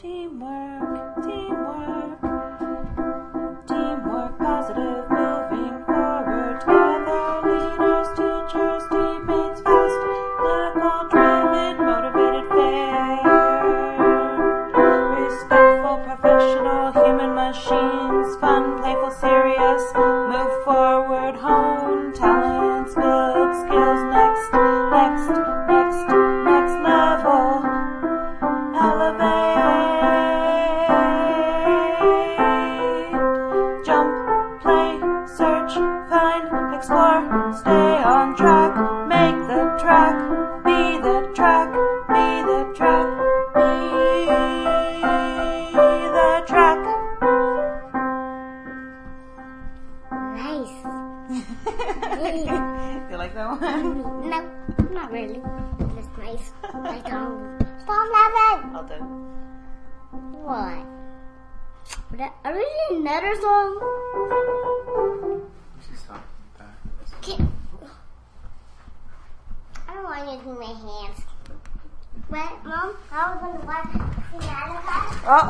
Teamwork, teamwork, teamwork, positive, moving forward together. Leaders, teachers, teammates, fast, tackle, driven, motivated, fair. Respectful, professional, human machines, fun, playful, serious. Move forward, hone talents, build skills. Next, next Nice. you like that one? no, not really. Just nice. I don't. Stop laughing. I'll do. What? Are we doing another song? She's talking back. Can- I don't want to do my hands. But, Mom, I was watch the Oh,